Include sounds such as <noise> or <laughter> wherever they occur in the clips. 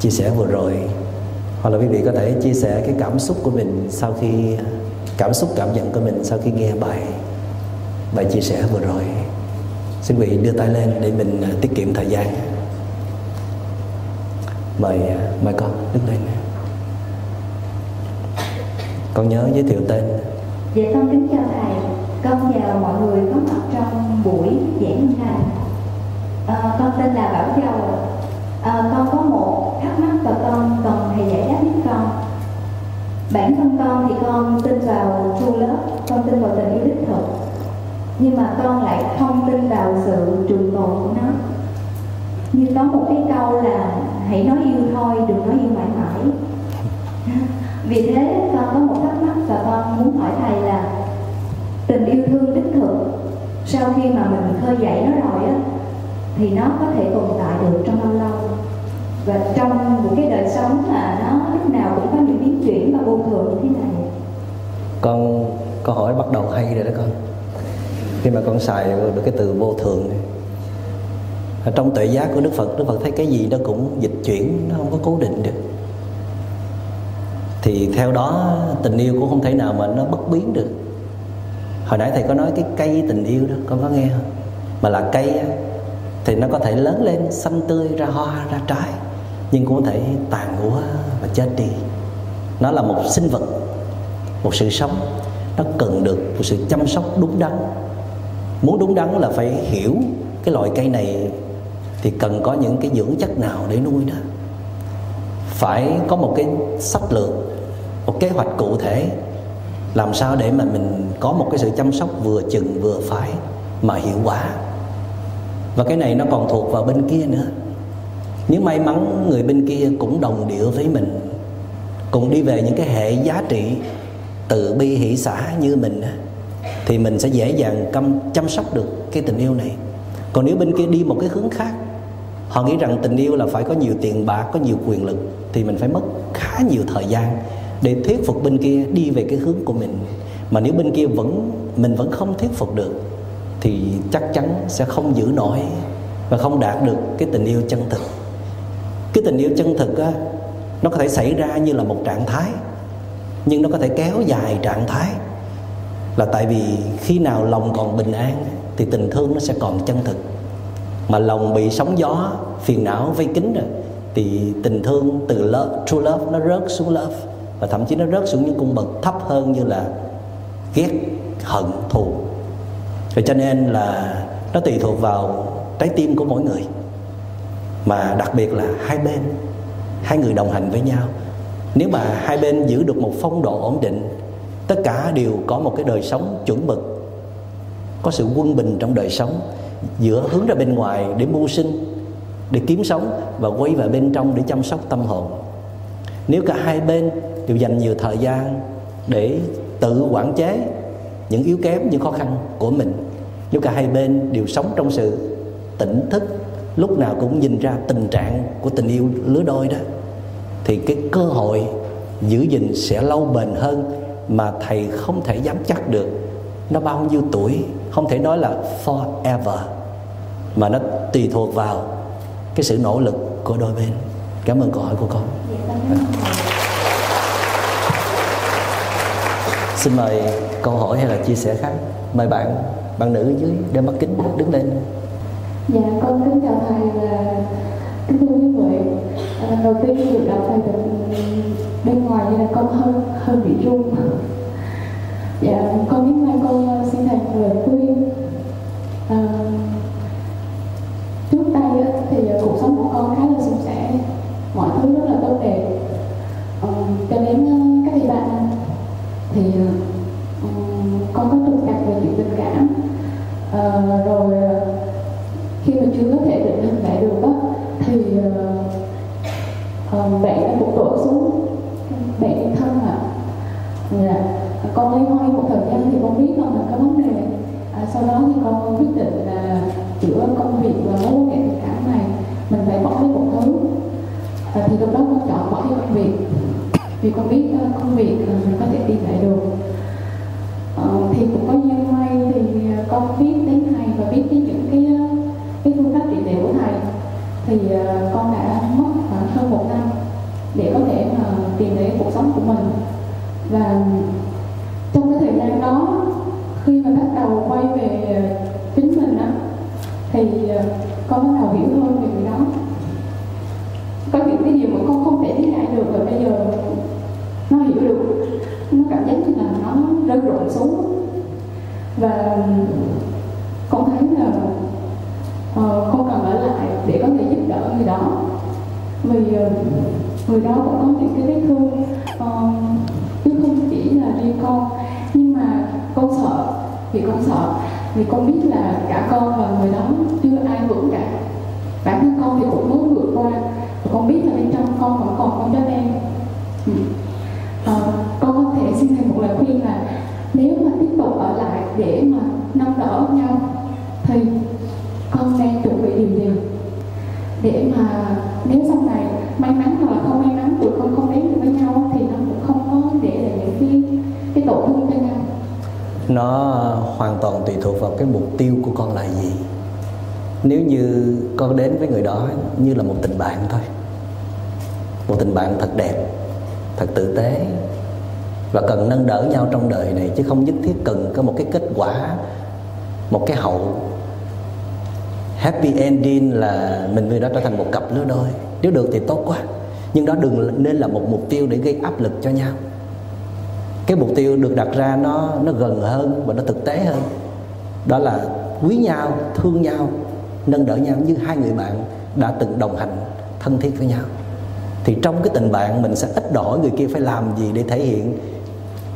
chia sẻ vừa rồi. Hoặc là quý vị có thể chia sẻ cái cảm xúc của mình sau khi cảm xúc cảm nhận của mình sau khi nghe bài bài chia sẻ vừa rồi. Xin quý vị đưa tay lên để mình à, tiết kiệm thời gian. Mời à, mời con đứng lên con nhớ giới thiệu tên. Dạ con kính chào thầy. Con chào mọi người có mặt trong buổi giảng này à, ờ, con tên là bảo châu. À, con có một thắc mắc và con cần thầy giải đáp giúp con? Bản thân con thì con tin vào true lớp, con tin vào tình yêu đích thực. Nhưng mà con lại không tin vào sự trường tồn của nó. Như có một cái câu là hãy nói yêu thôi đừng nói yêu mãi mãi. <laughs> Vì thế con có một thắc mắc và con muốn hỏi thầy là tình yêu thương đích thực sau khi mà mình khơi dậy nó rồi á thì nó có thể tồn tại được trong bao lâu? Và trong một cái đời sống là nó lúc nào cũng có những biến chuyển và vô thường như thế này. Con, câu hỏi bắt đầu hay rồi đó con. Khi mà con xài được cái từ vô thường này, ở trong tuệ giác của đức phật đức phật thấy cái gì nó cũng dịch chuyển, nó không có cố định được. Thì theo đó, tình yêu cũng không thể nào mà nó bất biến được. Hồi nãy thầy có nói cái cây tình yêu đó, con có nghe không? Mà là cây thì nó có thể lớn lên, xanh tươi, ra hoa, ra trái nhưng cũng có thể tàn ngũa và chết đi. Nó là một sinh vật, một sự sống. Nó cần được một sự chăm sóc đúng đắn. Muốn đúng đắn là phải hiểu cái loại cây này thì cần có những cái dưỡng chất nào để nuôi đó. phải có một cái sách lược, một kế hoạch cụ thể làm sao để mà mình có một cái sự chăm sóc vừa chừng vừa phải mà hiệu quả. Và cái này nó còn thuộc vào bên kia nữa nếu may mắn người bên kia cũng đồng điệu với mình. Cùng đi về những cái hệ giá trị từ bi hỷ xã như mình thì mình sẽ dễ dàng chăm, chăm sóc được cái tình yêu này. Còn nếu bên kia đi một cái hướng khác họ nghĩ rằng tình yêu là phải có nhiều tiền bạc có nhiều quyền lực thì mình phải mất khá nhiều thời gian để thuyết phục bên kia đi về cái hướng của mình. Mà nếu bên kia vẫn mình vẫn không thuyết phục được thì chắc chắn sẽ không giữ nổi và không đạt được cái tình yêu chân thực cái tình yêu chân thực á, nó có thể xảy ra như là một trạng thái nhưng nó có thể kéo dài trạng thái. Là tại vì khi nào lòng còn bình an thì tình thương nó sẽ còn chân thực. Mà lòng bị sóng gió phiền não vây kín rồi thì tình thương từ love, true love nó rớt xuống love. Và thậm chí nó rớt xuống những cung bậc thấp hơn như là ghét hận thù. Rồi cho nên là nó tùy thuộc vào trái tim của mỗi người mà đặc biệt là hai bên, hai người đồng hành với nhau. Nếu mà hai bên giữ được một phong độ ổn định, tất cả đều có một cái đời sống chuẩn mực, có sự quân bình trong đời sống, giữa hướng ra bên ngoài để mưu sinh, để kiếm sống và quay vào bên trong để chăm sóc tâm hồn. Nếu cả hai bên đều dành nhiều thời gian để tự quản chế những yếu kém, những khó khăn của mình, nếu cả hai bên đều sống trong sự tỉnh thức lúc nào cũng nhìn ra tình trạng của tình yêu lứa đôi đó, thì cái cơ hội giữ gìn sẽ lâu bền hơn mà thầy không thể dám chắc được nó bao nhiêu tuổi, không thể nói là forever, mà nó tùy thuộc vào cái sự nỗ lực của đôi bên. Cảm ơn câu hỏi của con. Xin mời câu hỏi hay là chia sẻ khác. Mời bạn bạn nữ dưới đeo mắt kính đứng lên dạ con kính chào thầy và kính thưa quý vị. À, đầu tiên được gặp thầy từ bên ngoài như là con hơi hơi bị run. Dạ con biết mai con ờ, xin thầy lời khuyên. À, trước đây thì ờ, cuộc sống của con khá là suôn sẻ mọi thứ rất là tốt đẹp. À, cho đến cách đây ba năm thì con có trục trặc về chuyện tình cảm. À, rồi khi mà chưa có thể định hình lại được đó thì uh, mẹ bạn đã cũng đổ xuống bạn đi thăm ạ à. dạ. con lấy hoay một thời gian thì con biết là mình có vấn đề à, sau đó thì con quyết định là giữa công việc và mối quan hệ tình cảm này mình phải bỏ đi một thứ à, thì lúc đó con chọn bỏ đi công việc vì con biết uh, công việc uh, mình có thể đi lại được uh, thì cũng có duyên may thì con biết đến thầy và biết đến những cái phương pháp trị liệu của thầy thì con đã mất khoảng hơn một năm để có thể để cuộc sống của mình. Và trong cái thời gian đó khi mà bắt đầu quay về chính mình á thì ờ, con bắt đầu hiểu hơn về điều đó. Có những cái điều mà con không thể lý giải được và bây giờ nó hiểu được nó cảm giác như là nó rơi rụng xuống. Và con thấy là uh, con cần ở lại để có thể giúp đỡ người đó. Vì uh, người đó cũng có những cái vết thương uh, chứ không chỉ là riêng con. Nhưng mà con sợ vì con sợ vì con biết là cả con và người đó chưa ai vững cả. Bản thân con thì cũng muốn vượt qua và con biết là bên trong con vẫn còn con chó đen toàn tùy thuộc vào cái mục tiêu của con là gì. Nếu như con đến với người đó như là một tình bạn thôi, một tình bạn thật đẹp, thật tử tế, và cần nâng đỡ nhau trong đời này, chứ không nhất thiết cần có một cái kết quả, một cái hậu. Happy ending là mình người đó trở thành một cặp lứa đôi. Nếu được thì tốt quá, nhưng đó đừng nên là một mục tiêu để gây áp lực cho nhau cái mục tiêu được đặt ra nó nó gần hơn và nó thực tế hơn. Đó là quý nhau thương nhau nâng đỡ nhau như hai người bạn đã từng đồng hành thân thiết với nhau. Thì trong cái tình bạn mình sẽ ít đòi người kia phải làm gì để thể hiện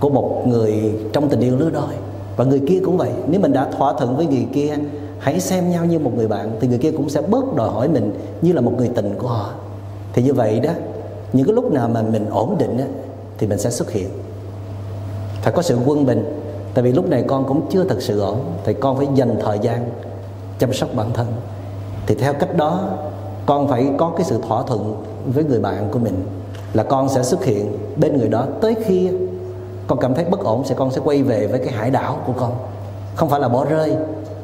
của một người trong tình yêu lứa đôi. Và người kia cũng vậy nếu mình đã thỏa thuận với người kia hãy xem nhau như một người bạn thì người kia cũng sẽ bớt đòi hỏi mình như là một người tình của họ. Thì như vậy đó những cái lúc nào mà mình ổn định á, thì mình sẽ xuất hiện phải có sự quân bình. Tại vì lúc này con cũng chưa thật sự ổn, thì con phải dành thời gian chăm sóc bản thân. Thì theo cách đó, con phải có cái sự thỏa thuận với người bạn của mình là con sẽ xuất hiện bên người đó tới khi con cảm thấy bất ổn sẽ con sẽ quay về với cái hải đảo của con. Không phải là bỏ rơi,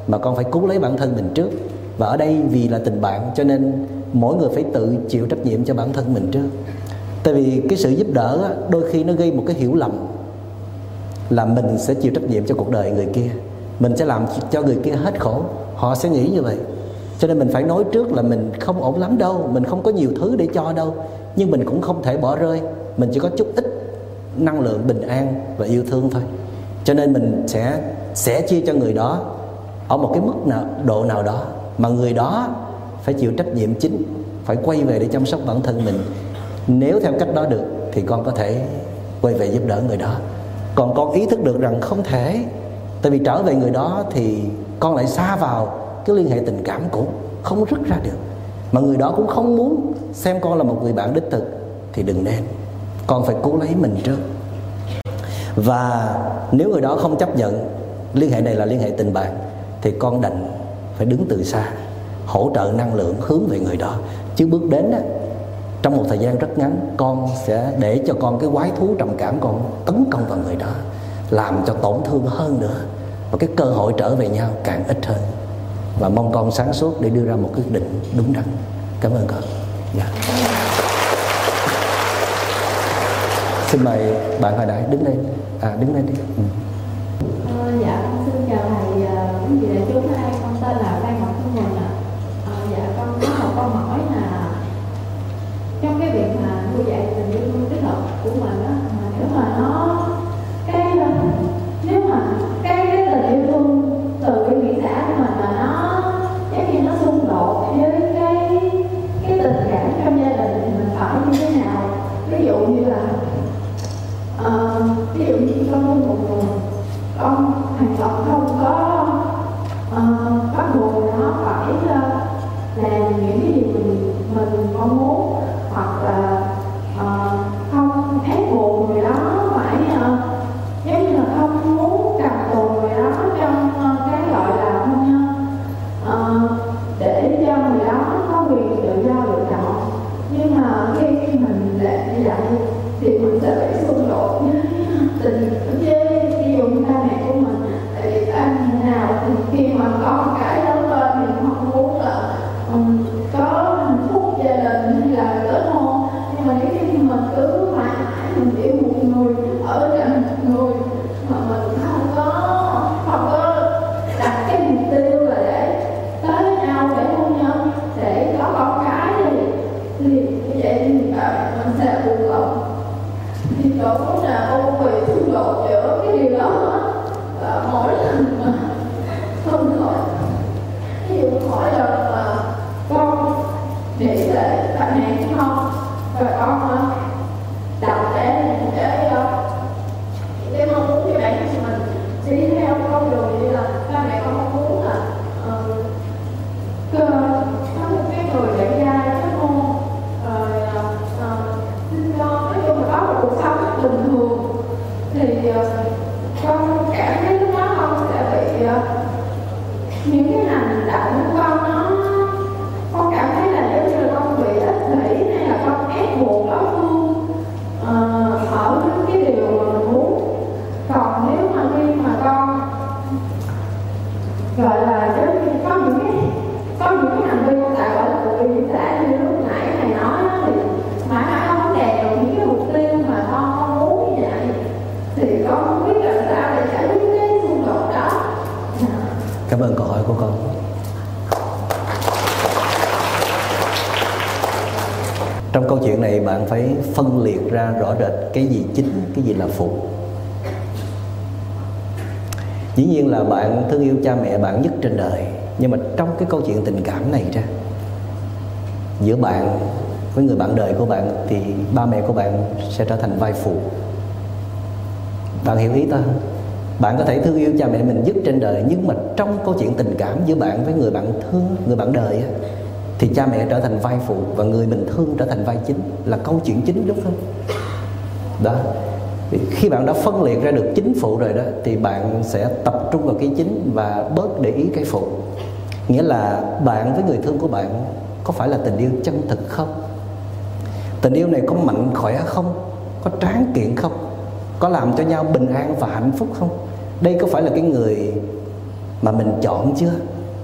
mà con phải cứu lấy bản thân mình trước. Và ở đây vì là tình bạn cho nên mỗi người phải tự chịu trách nhiệm cho bản thân mình trước. Tại vì cái sự giúp đỡ đôi khi nó gây một cái hiểu lầm là mình sẽ chịu trách nhiệm cho cuộc đời người kia. Mình sẽ làm cho người kia hết khổ. Họ sẽ nghĩ như vậy. Cho nên mình phải nói trước là mình không ổn lắm đâu. Mình không có nhiều thứ để cho đâu. Nhưng mình cũng không thể bỏ rơi. Mình chỉ có chút ít năng lượng bình an và yêu thương thôi. Cho nên mình sẽ sẽ chia cho người đó ở một cái mức nào, độ nào đó mà người đó phải chịu trách nhiệm chính, phải quay về để chăm sóc bản thân mình. Nếu theo cách đó được thì con có thể quay về giúp đỡ người đó còn con ý thức được rằng không thể. Tại vì trở về người đó thì con lại xa vào cái liên hệ tình cảm cũ không rứt ra được. Mà người đó cũng không muốn xem con là một người bạn đích thực thì đừng nên. Con phải cố lấy mình trước. Và nếu người đó không chấp nhận liên hệ này là liên hệ tình bạn thì con đành phải đứng từ xa hỗ trợ năng lượng hướng về người đó. Chứ bước đến á, trong một thời gian rất ngắn, con sẽ để cho con cái quái thú trầm cảm, con tấn công vào người đó, làm cho tổn thương hơn nữa, và cái cơ hội trở về nhau càng ít hơn. Và mong con sáng suốt để đưa ra một quyết định đúng đắn. Cảm ơn con. Dạ. xin mời bạn hồi nãy đứng lên. À đứng lên đi. Ừ. dĩ nhiên là bạn thương yêu cha mẹ bạn nhất trên đời. Nhưng mà trong cái câu chuyện tình cảm này ra giữa bạn với người bạn đời của bạn thì ba mẹ của bạn sẽ trở thành vai phụ. Bạn hiểu ý ta không? bạn có thể thương yêu cha mẹ mình nhất trên đời nhưng mà trong câu chuyện tình cảm giữa bạn với người bạn thương người bạn đời á, thì cha mẹ trở thành vai phụ và người mình thương trở thành vai chính là câu chuyện chính đúng không? Đó. Thì khi bạn đã phân liệt ra được chính phụ rồi đó, thì bạn sẽ tập trung vào cái chính và bớt để ý cái phụ. Nghĩa là bạn với người thương của bạn có phải là tình yêu chân thực không? Tình yêu này có mạnh khỏe không? Có tráng kiện không? Có làm cho nhau bình an và hạnh phúc không? Đây có phải là cái người mà mình chọn chưa?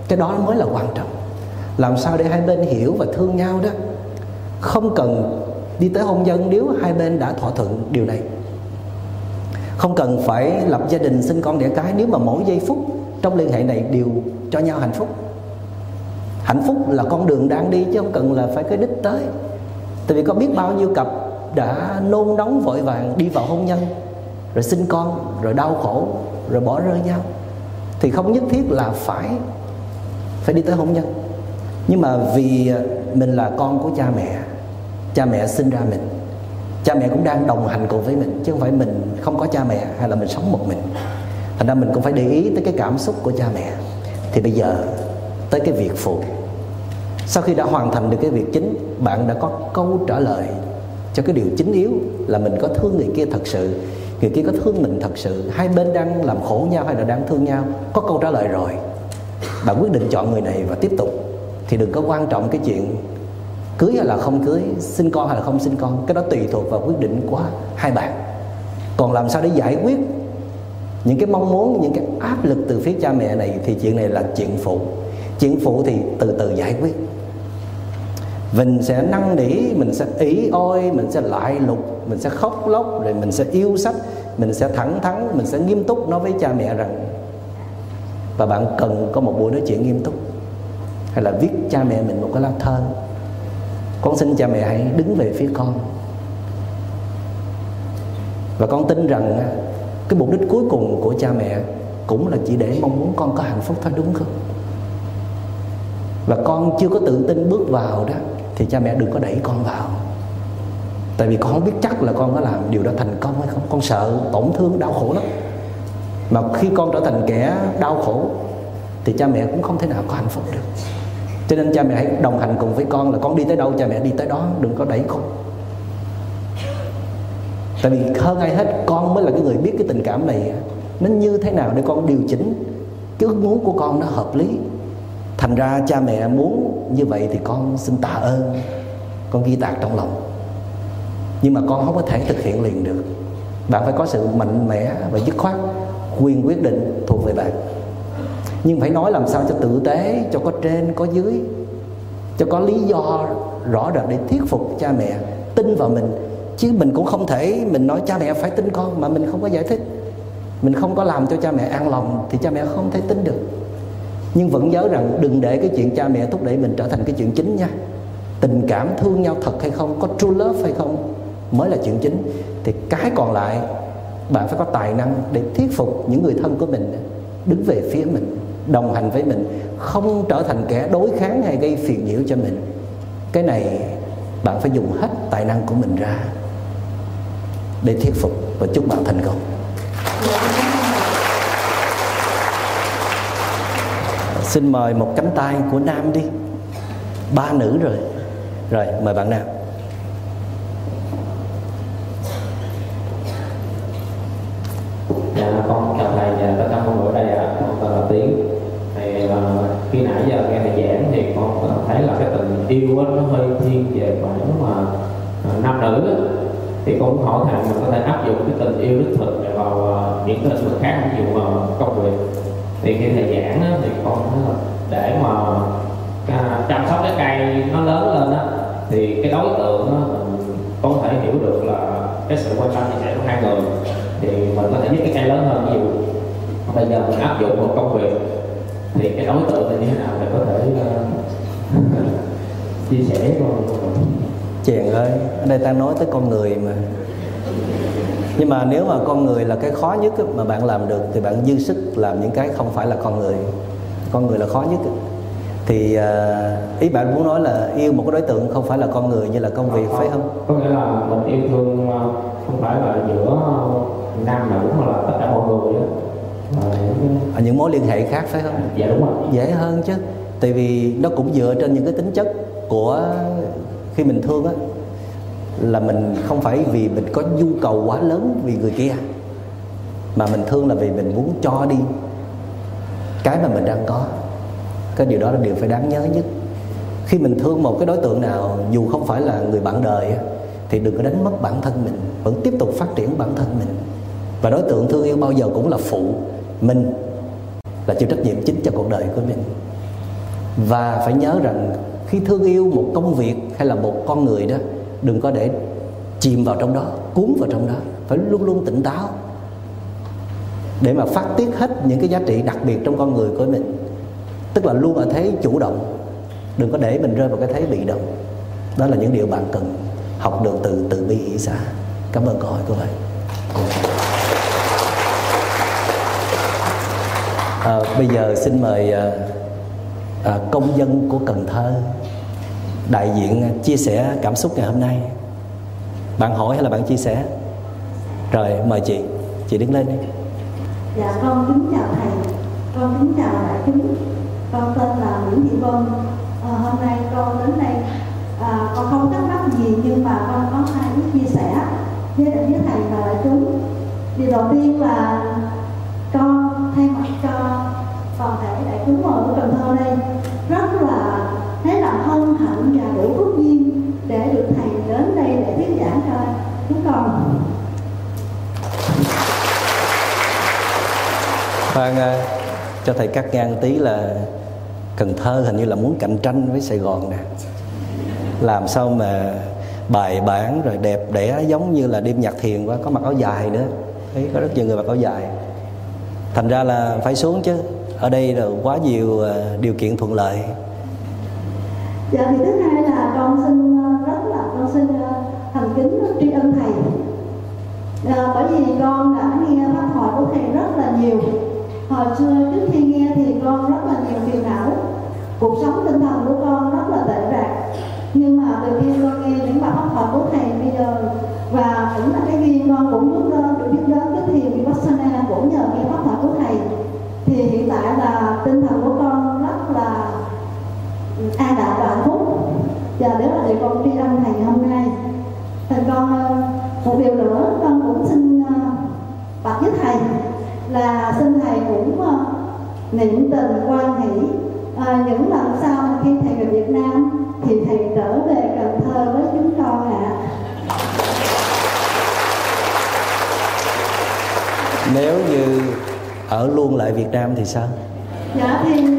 Cái đó mới là quan trọng. Làm sao để hai bên hiểu và thương nhau đó? Không cần đi tới hôn nhân nếu hai bên đã thỏa thuận điều này không cần phải lập gia đình, sinh con, đẻ cái. Nếu mà mỗi giây phút trong liên hệ này đều cho nhau hạnh phúc. Hạnh phúc là con đường đang đi chứ không cần là phải cái đích tới. Tại vì có biết bao nhiêu cặp đã nôn nóng, vội vàng đi vào hôn nhân, rồi sinh con, rồi đau khổ, rồi bỏ rơi nhau. Thì không nhất thiết là phải phải đi tới hôn nhân. Nhưng mà vì mình là con của cha mẹ cha mẹ sinh ra mình, cha mẹ cũng đang đồng hành cùng với mình, chứ không phải mình không có cha mẹ hay là mình sống một mình. Thành ra mình cũng phải để ý tới cái cảm xúc của cha mẹ. Thì bây giờ tới cái việc phụ. Sau khi đã hoàn thành được cái việc chính, bạn đã có câu trả lời cho cái điều chính yếu là mình có thương người kia thật sự, người kia có thương mình thật sự, hai bên đang làm khổ nhau hay là đang thương nhau, có câu trả lời rồi. Bạn quyết định chọn người này và tiếp tục. Thì đừng có quan trọng cái chuyện cưới hay là không cưới, sinh con hay là không sinh con, cái đó tùy thuộc vào quyết định của hai bạn còn làm sao để giải quyết những cái mong muốn, những cái áp lực từ phía cha mẹ này thì chuyện này là chuyện phụ. Chuyện phụ thì từ từ giải quyết. Mình sẽ năn nỉ, mình sẽ ý ôi mình sẽ lại lục, mình sẽ khóc lóc, rồi mình sẽ yêu sách, mình sẽ thẳng thắn, mình sẽ nghiêm túc nói với cha mẹ rằng, và bạn cần có một buổi nói chuyện nghiêm túc, hay là viết cha mẹ mình một cái lá thơ. Con xin cha mẹ hãy đứng về phía con và con tin rằng à, cái mục đích cuối cùng của cha mẹ cũng là chỉ để mong muốn con có hạnh phúc thôi, đúng không? Và con chưa có tự tin bước vào đó, thì cha mẹ đừng có đẩy con vào. Tại vì con không biết chắc là con có làm điều đó thành công hay không. Con sợ tổn thương, đau khổ lắm. Mà khi con trở thành kẻ đau khổ, thì cha mẹ cũng không thể nào có hạnh phúc được. Cho nên cha mẹ hãy đồng hành cùng với con là con đi tới đâu, cha mẹ đi tới đó, đừng có đẩy con tại vì hơn ai hết, con mới là cái người biết cái tình cảm này. Nó như thế nào để con điều chỉnh cái ước muốn của con nó hợp lý? Thành ra cha mẹ muốn như vậy thì con xin tạ ơn. Con ghi tạc trong lòng. Nhưng mà con không có thể thực hiện liền được. Bạn phải có sự mạnh mẽ và dứt khoát. Quyền quyết định thuộc về bạn. Nhưng phải nói làm sao cho tử tế, cho có trên, có dưới, cho có lý do rõ ràng để thuyết phục cha mẹ tin vào mình chứ mình cũng không thể, mình nói cha mẹ phải tin con mà mình không có giải thích. Mình không có làm cho cha mẹ an lòng thì cha mẹ không thể tin được. Nhưng vẫn nhớ rằng đừng để cái chuyện cha mẹ thúc đẩy mình trở thành cái chuyện chính nha. Tình cảm thương nhau thật hay không, có true love hay không, mới là chuyện chính. Thì cái còn lại, bạn phải có tài năng để thuyết phục những người thân của mình đứng về phía mình, đồng hành với mình, không trở thành kẻ đối kháng hay gây phiền nhiễu cho mình. Cái này bạn phải dùng hết tài năng của mình ra để thuyết phục và chúc bạn thành công. Xin mời một cánh tay của nam đi. Ba nữ rồi. Rồi, mời bạn nam dạ con chào thầy và tất cả mọi người ở đây ạ con tên là tiến thì uh, khi nãy giờ nghe thầy giảng thì con thấy là cái tình yêu á, nó hơi thiên về khoảng mà uh, nam nữ á thì cũng hỏi thầy mình có thể áp dụng cái tình yêu đích thực này vào uh, những cái lĩnh vực khác ví dụ uh, công việc. Thì khi thầy giảng á, thì con nói là để mà à, chăm sóc cái cây nó lớn lên á thì cái đối tượng á, mình con có thể hiểu được là cái sự quan tâm chia sẻ của hai người. Thì mình có thể giúp cái cây lớn hơn ví dụ bây giờ mình áp dụng một công việc thì cái đối tượng là như thế nào để có thể uh, <laughs> chia sẻ con chèn ơi ở đây ta nói tới con người mà. Nhưng mà nếu mà con người là cái khó nhất mà bạn làm được thì bạn dư sức làm những cái không phải là con người. Con người là khó nhất thì uh, ý bạn muốn nói là yêu một cái đối tượng không phải là con người như là công việc phải không? Có nghĩa là mình yêu thương uh, không phải là giữa nam nữ mà là tất cả mọi người đó ở những mối liên hệ khác phải không? Dạ đúng rồi. Dễ hơn chứ. Tại vì nó cũng dựa trên những cái tính chất của khi mình thương á, là mình không phải vì mình có nhu cầu quá lớn vì người kia, mà mình thương là vì mình muốn cho đi cái mà mình đang có. Cái điều đó là điều phải đáng nhớ nhất. Khi mình thương một cái đối tượng nào, dù không phải là người bạn đời thì đừng có đánh mất bản thân mình, vẫn tiếp tục phát triển bản thân mình. Và đối tượng thương yêu bao giờ cũng là phụ mình, là chịu trách nhiệm chính cho cuộc đời của mình. Và phải nhớ rằng khi thương yêu một công việc hay là một con người đó đừng có để chìm vào trong đó cuốn vào trong đó phải luôn luôn tỉnh táo để mà phát tiết hết những cái giá trị đặc biệt trong con người của mình. Tức là luôn ở thế chủ động đừng có để mình rơi vào cái thế bị động. Đó là những điều bạn cần học được từ từ bi ý xã. Cảm ơn câu hỏi của bạn. À, bây giờ xin mời uh, Ờ, công dân của Cần Thơ. Đại diện ờ, chia sẻ cảm xúc ngày hôm nay. Bạn hỏi hay là bạn chia sẻ? Rồi mời chị. Chị đứng lên đi. Dạ con kính chào thầy. Con kính chào đại chúng. Con tên là Nguyễn Thị Vân. À, hôm nay con đến đây à, con không thắc mắc gì nhưng mà con có hai ý chia sẻ với với thầy và đại chúng. Điều đầu tiên là con thay mặt cho toàn thể đại chúng ở Cần Thơ đây, rất là thấy là hân hạnh và đủ phước duyên để được thầy đến đây để thuyết giảng cho chúng con. Khoan à, cho thầy cắt ngang tí là Cần Thơ hình như là muốn cạnh tranh với Sài Gòn nè. Làm sao mà bài bản rồi đẹp đẽ giống như là đêm nhạc thiền quá, có mặc áo dài nữa. Thấy có rất nhiều người mặc áo dài. Thành ra là phải xuống chứ ở đây là quá nhiều à, điều kiện thuận lợi. Dạ thì thứ hai là con xin ờ, rất là con xin ờ, thành kính ờ, tri ân thầy. À, bởi vì con đã nghe pháp thoại của thầy rất là nhiều. Hồi xưa trước khi nghe thì con rất là nhiều phiền não. Cuộc sống tinh thần của con rất là tệ rạc nhưng mà từ khi con nghe những bài pháp thoại của thầy bây giờ và cũng là cái duyên con cũng bước lên được biết đến cái thiền vipassana cũng nhờ nghe pháp thoại của thầy thì hiện tại là tinh thần của con rất là an lạc và hạnh phúc và đó là điều con tri ân thầy hôm nay thì con một điều nữa con cũng xin bạch với thầy là xin thầy cũng niệm tình quan hỷ à, những lần sau khi thầy về Việt Nam thì thầy trở về Cần Thơ với chúng con ạ à. nếu như ở luôn lại Việt Nam thì sao dạ thì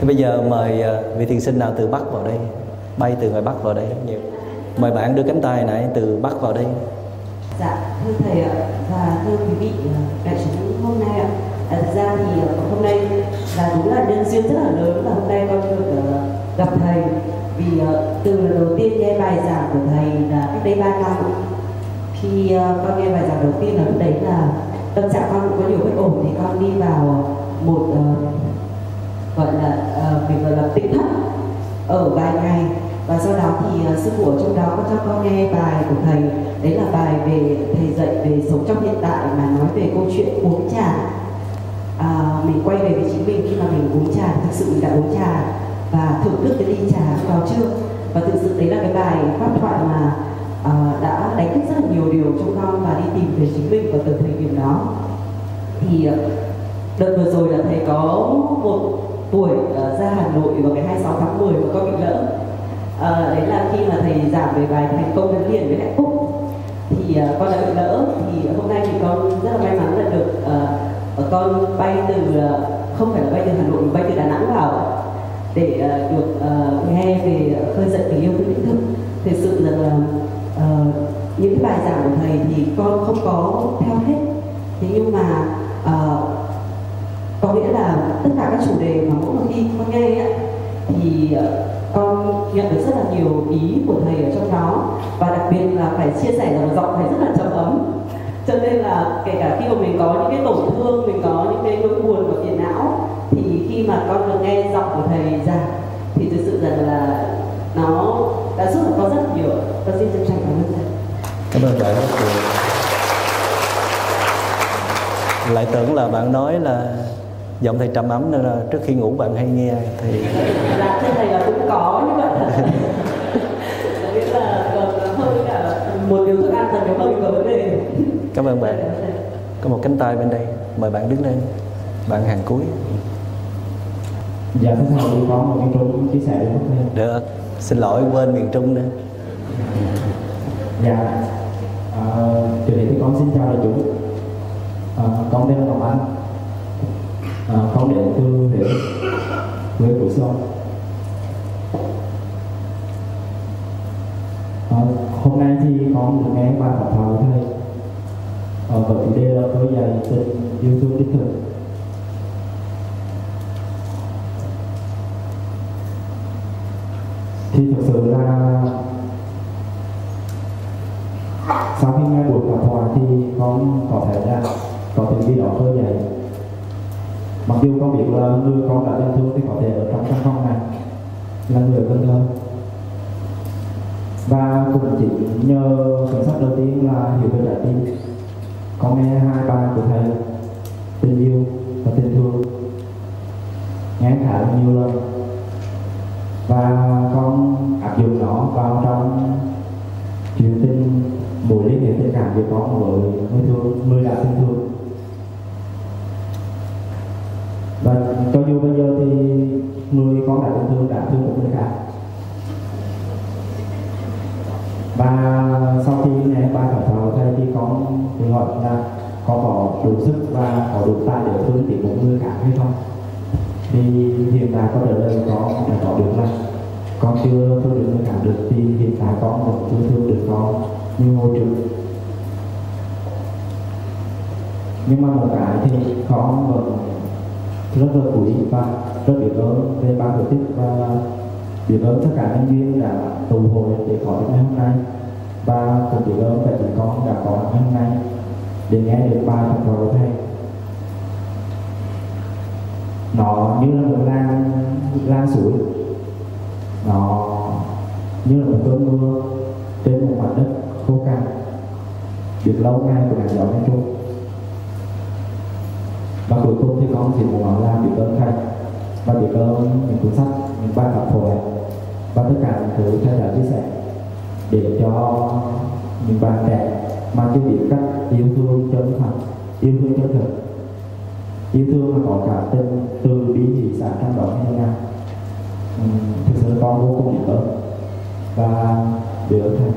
thì bây giờ mời ờ, vị thiền sinh nào từ Bắc vào đây? Bay từ ngoài Bắc vào đây rất nhiều. Mời bạn đưa cánh tay này từ Bắc vào đây. Dạ, thưa thầy ạ và thưa quý vị ờ, đại chúng hôm nay ạ. À, thực ra thì ờ, hôm nay là đúng là nhân duyên rất là lớn là hôm nay con được gặp thầy. Vì từ lần đầu tiên nghe bài giảng của thầy là cách đây 3 năm. Khi con nghe bài giảng đầu tiên là lúc đấy là tâm trạng con cũng có nhiều bất ổn thì con đi vào một gọi là uh, mình gọi là tĩnh thất ở vài ngày. Và sau đó thì uh, sư phụ ở trong đó có cho con nghe bài của thầy. Đấy là bài về thầy dạy về sống trong hiện tại mà nói về câu chuyện uống trà. À, mình quay về với chính mình khi mà mình uống trà thực sự mình đã uống trà và thưởng thức cái ly trà lúc đó chưa? Và thực sự đấy là cái bài pháp thoại mà uh, đã đánh thức rất là nhiều điều trong con và đi tìm về chính mình vào từ thời điểm đó. Thì uh, đợt vừa rồi là thầy có một buổi uh, ờ, ra Hà Nội vào ngày 26 tháng 10 mà con bị lỡ. À, đấy là khi mà thầy giảng về bài thành công gắn liền với hạnh phúc. Thì uh, con đã bị lỡ thì hôm nay thì con rất là may mắn là được uh, con bay từ uh, không phải là bay từ Hà Nội mà bay từ Đà Nẵng vào để uh, được uh, nghe về khơi dậy tình yêu với lĩnh thức. Thực sự rằng là uh, những cái bài giảng của thầy thì con không có theo hết. Thế nhưng mà uh, có nghĩa là tất cả các chủ đề mà mỗi một khi con nghe ấy, thì ờ, con nhận được rất là nhiều ý của thầy ở trong đó. Và đặc biệt là phải chia sẻ là giọng thầy rất là trầm ấm. Cho nên là kể cả khi mà mình có những cái tổn thương mình có những cái nỗi buồn và phiền não thì khi mà con được nghe giọng của thầy giảng thì thực sự rằng là nó đã giúp con rất nhiều con xin chân thành cảm ơn thầy. Cảm ơn bạn rất nhiều. Lại tưởng là bạn nói là giọng thầy trầm ấm nên là trước khi ngủ bạn hay nghe thì dạ thưa thầy là cũng có như vậy có nghĩa là còn hơi cả một điều thức ăn thật nếu mà mình có vấn đề. Cảm ơn bạn. Có một cánh tay bên đây. Mời bạn đứng lên. Bạn hàng cuối. Dạ thưa thầy có một cái trung chia sẻ các thầy. Được. Xin lỗi quên miền trung nữa. Dạ. À, Trước thì con xin chào đại chúng à, Con tên là Ngọc Anh à, không để từ Huế với Phú Xuân à, Hôm nay thì con được nghe bài học thảo của thầy. À, và chủ đề là tôi dạy tình yêu thương đích thực. Thì thực sự là sau khi nghe buổi pháp thoại thì con có thể là có tình gì đó khơi dậy mặc dù con biết là người con đã lên thương thì có thể ở trong căn phòng này là người thân hơn và cũng chỉ nhờ cuốn sách đầu tiên là hiểu về trái tim con nghe hai bài của thầy tình yêu và tình thương. Nghe khá là nhiều lần. Và con áp dụng nó vào trong chuyện tình, mối liên hệ tình cảm của con với người thương, người đã tình thương. Đủ sức và có đủ tài để thương thì một người khác hay không thì hiện tại có trả đây có đã có được là con chưa thương được người khác được thì hiện tại con vẫn chưa thương được con như hồi trước nhưng mà một cái thì con vẫn rất là quý và rất biết ơn về ban tổ chức và biết ơn tất cả nhân viên đã tụ hội để có được ngày hôm nay. Và cũng biết ơn cả chị con đã có ngày hôm nay để nghe được bài thật của thầy nó như là một lan lan suối. Nó như là một cơn mưa trên một mặt đất khô cằn được lâu ngày của ngàn gió miền trung và cuối cùng thì con chỉ muốn nói là biết ơn thầy. Và biết ơn những cuốn sách, những bài tập thoại và tất cả những thứ thầy đã chia sẻ để cho những bạn trẻ mà chưa biết cách yêu thương chân thật yêu thương chân thực yêu thương mà có cả tình từ bi hỷ xã trong đó như thế nào Uhm, thực sự con vô cùng biết ơn. Và biết ơn thầy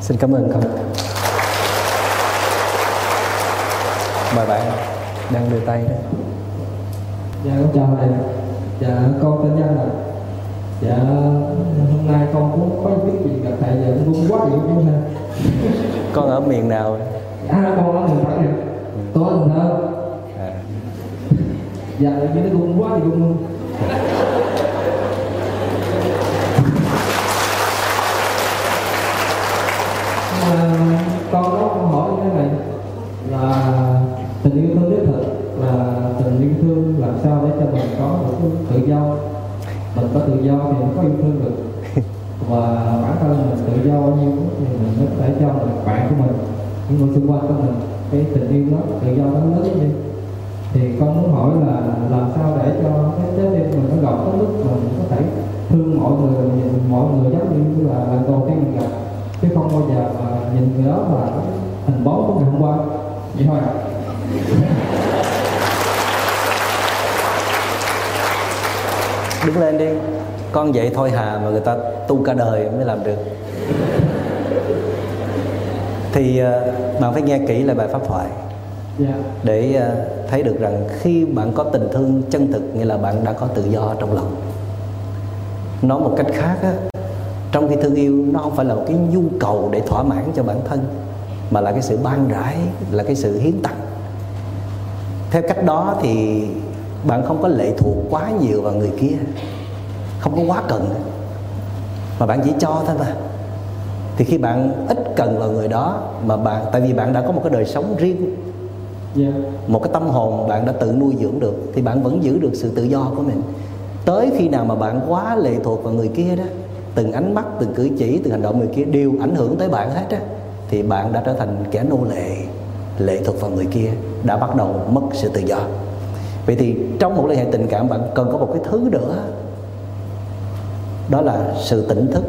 xin cảm ơn con mời bạn đang đưa tay đó. Dạ con chào thầy Dạ con tên Nhân ạ. Dạ hôm nay con cũng có biết chuyện gặp thầy Dạ cũng quá hiểu với thầy con ở miền nào à con ở miền nè. Con ở cần thơ à, dạ như nó gung quá thì gung luôn con có câu hỏi như thế này là tình yêu thương đích thực là tình yêu thương làm sao để cho mình có được tự do. Mình có tự do thì mình có yêu thương được và bản thân mình tự do như thì mình mới có thể cho được bạn của mình, những người xung quanh của mình cái tình yêu đó, tự do nó lớn đi thì con muốn hỏi là làm sao để cho cái trái tim mình nó rộng tới mức mình có thể thương mọi người, nhìn mọi người giống như là lần đầu tiên mình gặp. Chứ không bao giờ mà nhìn người đó là hình bóng của ngày hôm qua. Vậy thôi đứng lên đi. Con vậy thôi hà mà người ta tu cả đời mới làm được. Thì ờ, bạn phải nghe kỹ lại bài pháp thoại. Dạ. Để ờ, thấy được rằng khi bạn có tình thương chân thực nghĩa là bạn đã có tự do trong lòng. Nói một cách khác á, trong khi thương yêu nó không phải là một cái nhu cầu để thỏa mãn cho bản thân mà là cái sự ban rãi là cái sự hiến tặng. Theo cách đó thì bạn không có lệ thuộc quá nhiều vào người kia. Không có quá cần. Mà bạn chỉ cho thôi mà. Thì khi bạn ít cần vào người đó mà bạn tại vì bạn đã có một cái đời sống riêng. Dạ. Một cái tâm hồn bạn đã tự nuôi dưỡng được thì bạn vẫn giữ được sự tự do của mình. Tới khi nào mà bạn quá lệ thuộc vào người kia đó từng ánh mắt từng cử chỉ từng hành động người kia đều ảnh hưởng tới bạn hết á thì bạn đã trở thành kẻ nô lệ lệ thuộc vào người kia đã bắt đầu mất sự tự do vậy thì trong một liên hệ tình cảm, bạn cần có một cái thứ nữa. Đó là sự tỉnh thức.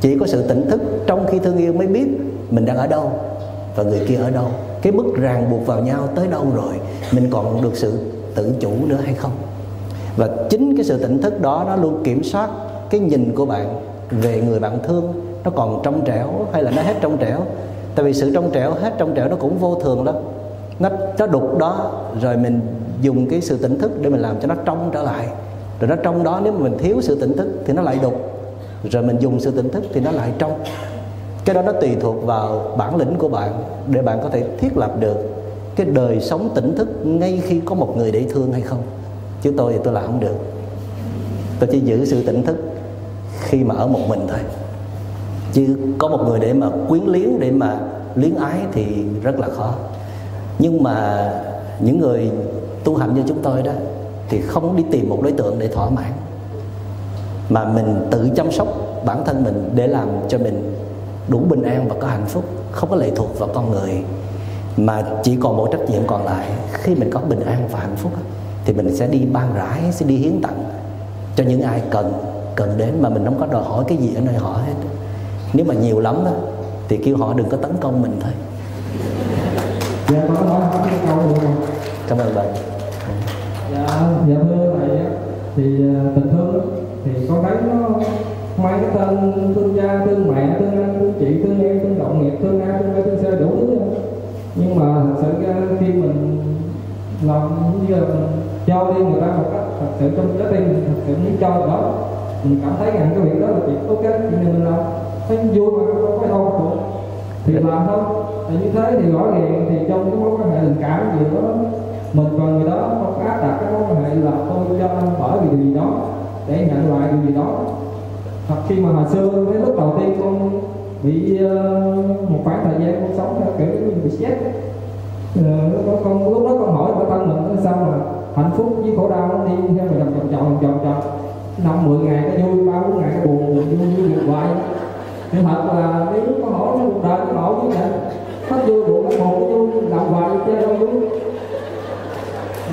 Chỉ có sự tỉnh thức trong khi thương yêu mới biết mình đang ở đâu và người kia ở đâu. Cái mức ràng buộc vào nhau tới đâu rồi, mình còn được sự tự chủ nữa hay không? Và chính cái sự tỉnh thức đó, nó luôn kiểm soát cái nhìn của bạn về người bạn thương. Nó còn trong trẻo hay là nó hết trong trẻo? Tại vì sự trong trẻo, hết trong trẻo nó cũng vô thường lắm nó nó đục đó, rồi mình dùng cái sự tỉnh thức để mình làm cho nó trong trở lại. Rồi nó trong đó, nếu mà mình thiếu sự tỉnh thức thì nó lại đục. Rồi mình dùng sự tỉnh thức thì nó lại trong. Cái đó nó tùy thuộc vào bản lĩnh của bạn để bạn có thể thiết lập được cái đời sống tỉnh thức ngay khi có một người để thương hay không. Chứ tôi thì tôi làm không được. Tôi chỉ giữ sự tỉnh thức khi mà ở một mình thôi. Chứ có một người để mà quyến liếng để mà luyến ái thì rất là khó nhưng mà những người tu hành như chúng tôi đó thì không đi tìm một đối tượng để thỏa mãn, mà mình tự chăm sóc bản thân mình để làm cho mình đủ bình an và có hạnh phúc, không có lệ thuộc vào con người, mà chỉ còn một trách nhiệm còn lại. Khi mình có bình an và hạnh phúc thì mình sẽ đi ban rãi, sẽ đi hiến tặng cho những ai cần cần đến mà mình không có đòi hỏi cái gì ở nơi họ hết. Nếu mà nhiều lắm đó thì kêu họ đừng có tấn công mình thôi dạ con nói hỏi cái câu được không cảm ơn bạn. Dạ dạ thưa thầy thì à, tình thương thì con thấy nó mấy cái tên thương cha thương mẹ thương anh thương chị thương em thương đồng nghiệp thương a thương b thương c đủ thứ nhưng mà thật sự ra khi mình làm như là mình cho đi người ta một cách thật sự trong trái tim mình thật sự muốn cho đó mình cảm thấy rằng cái việc đó là việc ok chuyện này mình làm. Thấy vui mà không có đâu được thì làm thôi thì như thế thì rõ ràng thì trong cái mối quan hệ tình cảm gì đó mình và người đó không áp đặt cái mối quan hệ là tôi cho anh bởi vì điều gì đó để nhận lại điều gì đó hoặc khi mà hồi xưa cái lúc đầu tiên con bị uh, một khoảng thời gian con sống theo kiểu như bị stress Ờ, con, con lúc đó con hỏi bản thân mình sao mà hạnh phúc với khổ đau nó đi theo mà vòng vòng vòng vòng vòng năm mười ngày nó vui ba bốn ngày nó buồn buồn vui vui buồn hoài thì thật là nếu có hỏi cái cuộc đời có hỏi như vậy hết vui buồn nó buồn cái vui làm hoài chơi đâu vui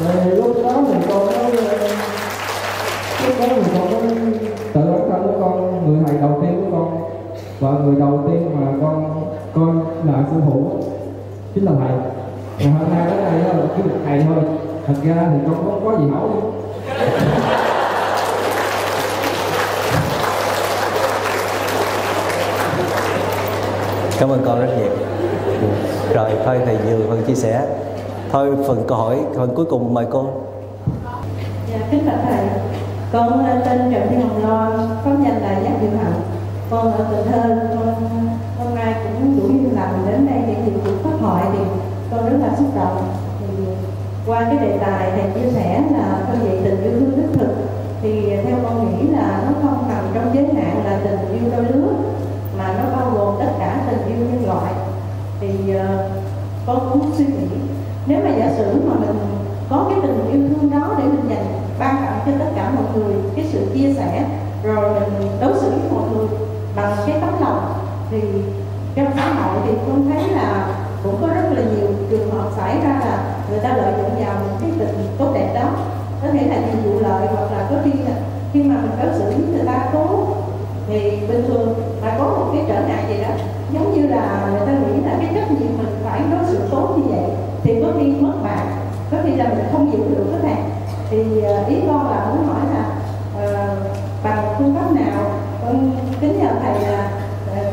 rồi lúc đó mình con nói ờ, lúc đó mình còn có tự bản thân của con, người thầy đầu tiên của con. Và người đầu tiên mà con coi là sư phụ chính là thầy. Ngày hôm nay đến đây là cái một thầy thôi. Thật ra thì con không có gì hỏi. cảm ơn con rất nhiều. Rồi, thôi, thầy vừa phần chia sẻ. Thôi, phần câu hỏi, phần cuối cùng mời cô. Dạ kính bạch thầy. Con ờ, tên trần thị hồng loan có danh là giác diệu hạnh. Con ờ, ở cần thơ, con, hôm nay cũng đủ duyên lành đến đây để dự cuộc pháp hội thì con rất là xúc động. Thì, qua cái đề tài thầy chia sẻ là con dạy tình yêu thương đích thực muốn suy nghĩ. Nếu mà giả sử mà mình có cái tình yêu thương đó để mình dành ban tặng cho tất cả mọi người, cái sự chia sẻ, rồi mình đối xử với mọi người bằng cái tấm lòng, thì trong xã hội thì con thấy là cũng có rất là nhiều trường hợp xảy ra là người ta lợi dụng vào những cái tình tốt đẹp đó. Có thể là vì vụ lợi hoặc là có khi là khi mà mình đối xử với người ta tốt, thì bình thường mà có một cái trở ngại gì đó giống như là người ta nghĩ là cái trách nhiệm mình phải đối xử tốt như vậy thì có khi mất mạng có khi là mình không giữ được cái này thì ờ, ý con là muốn hỏi là uh, bằng phương pháp nào? Con kính nhờ thầy là ờ,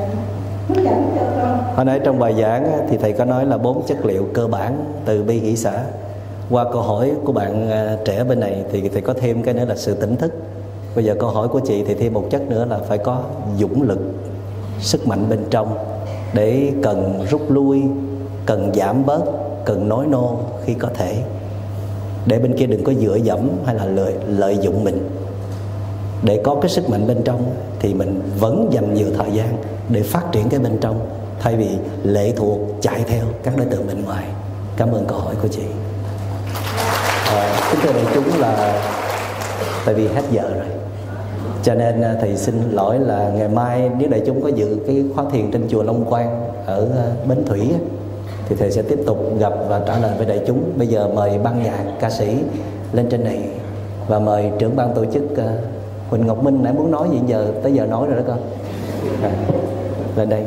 hướng dẫn cho con. Hồi nãy trong bài giảng thì thầy có nói là bốn chất liệu cơ bản từ bi hỷ xã. Qua câu hỏi của bạn trẻ bên này thì thầy có thêm cái nữa là sự tỉnh thức. Bây giờ câu hỏi của chị thì thêm một chất nữa là phải có dũng lực sức mạnh bên trong để cần rút lui cần giảm bớt cần nói nô khi có thể. Để bên kia đừng có dựa dẫm hay là lợi, lợi dụng mình. Để có cái sức mạnh bên trong thì mình vẫn dành nhiều thời gian để phát triển cái bên trong thay vì lệ thuộc chạy theo các đối tượng bên ngoài. Cảm ơn câu hỏi của chị. À, kính thưa đại chúng là tại vì hết giờ rồi cho nên à, thầy xin lỗi là ngày mai nếu đại chúng có dự cái khóa thiền trên chùa Long Quang ở à, Bến Thủy thì thầy sẽ tiếp tục gặp và trả lời với đại chúng. Bây giờ mời ban nhạc ca sĩ lên trên này và mời trưởng ban tổ chức à, Huỳnh Ngọc Minh nãy muốn nói gì giờ tới giờ nói rồi đó con. À, lên đây.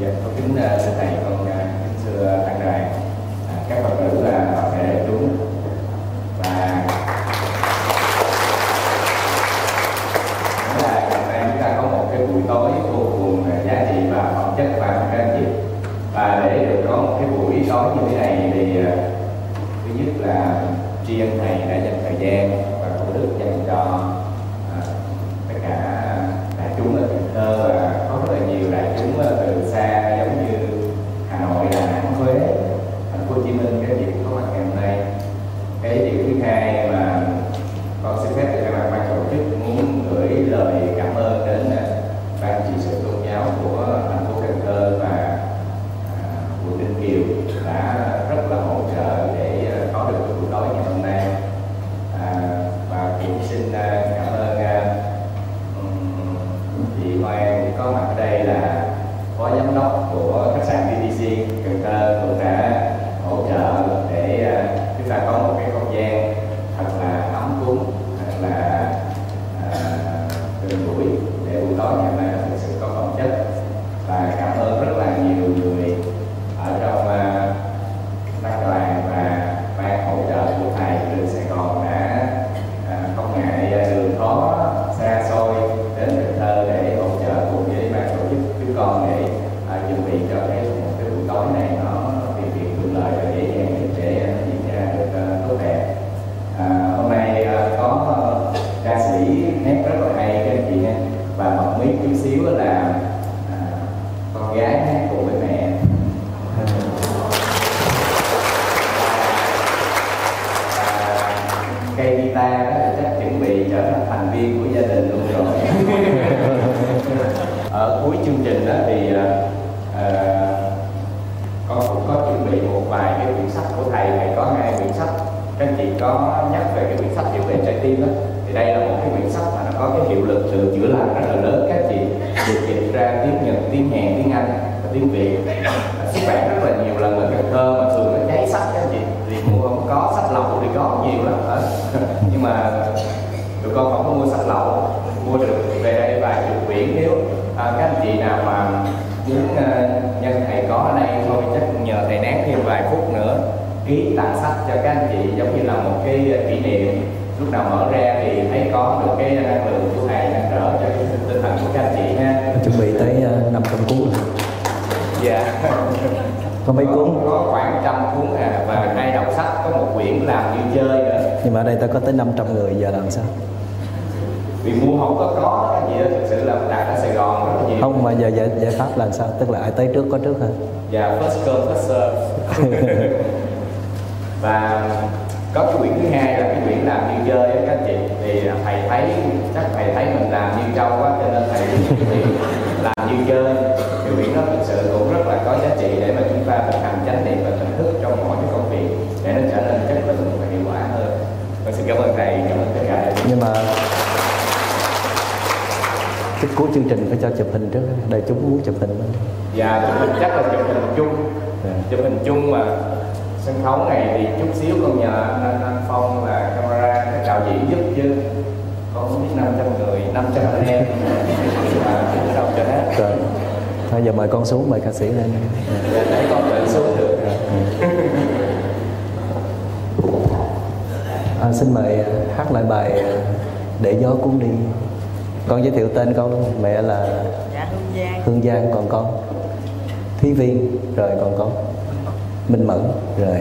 Dạ con kính thầy con kính xưa tăng đài các phật tử là toàn thể đại chúng và nói là ngày nay chúng ta có một cái buổi tối vô cùng giá trị và phẩm chất và các anh chị và để được có một cái buổi tối như thế này thì thứ nhất là tri ân thầy đã dành thời gian có mặt ở đây là nhưng mà tụi con không có mua sách lậu mua được về đây vài chục quyển nếu à, các anh chị nào mà muốn uh, nhân thầy có ở đây thôi chắc nhờ thầy nén thêm vài phút nữa. Ký tặng sách cho các anh chị giống như là một cái kỷ niệm. Lúc nào mở ra thì thấy có được cái năng lượng của thầy nâng đỡ cho cái tinh thần của các anh chị ha. Chuẩn bị tới uh, 500 cuốn. Dạ. Có mấy cuốn? Có khoảng trăm cuốn à và hay đọc sách có một quyển làm như chơi nhưng mà ở đây ta có tới 500 người giờ làm sao? Vì mua không có có gì đó thực sự là đạt ở Sài Gòn rất nhiều. Không mà giờ giải, giải pháp là sao? Tức là ai tới trước có trước hả? Và first come first serve. <laughs> Và có cái quyển thứ hai là cái quyển làm như chơi á các anh chị. Thì thầy thấy chắc thầy thấy mình làm như trâu quá cho nên thầy làm như chơi. Cái quyển đó thực sự cũng rất là có giá trị để mà chúng ta thực hành chánh niệm và tỉnh thức trong mọi cái công việc để nó trở nên chất lượng và hiệu quả hơn và xin cảm ơn thầy cảm ơn tất cả nhưng mà cái cuối chương trình phải cho chụp hình trước đây chúng muốn chụp hình và chụp hình chắc là chụp hình chung. Chụp hình chung mà sân khấu này thì chút xíu con nhờ anh, anh, Phong là camera đạo diễn giúp chứ. Con không biết 500 người 500 anh em. <laughs> Mà đâu cho hết. Rồi. Thôi giờ mời con xuống mời ca sĩ lên. Dạ, để con à, xin mời hát lại bài để gió cuốn đi. Con giới thiệu tên con luôn mẹ là dạ hương giang. Hương giang còn con. Thúy viên rồi còn con. Minh mẫn rồi.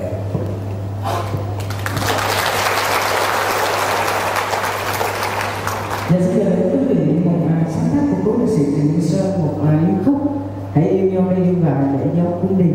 Dạ xin chào quý vị, một bài sáng tác của cố nhạc sĩ Trịnh Sơn, một bài yêu khúc. Hãy yêu nhau đi và để gió cuốn đi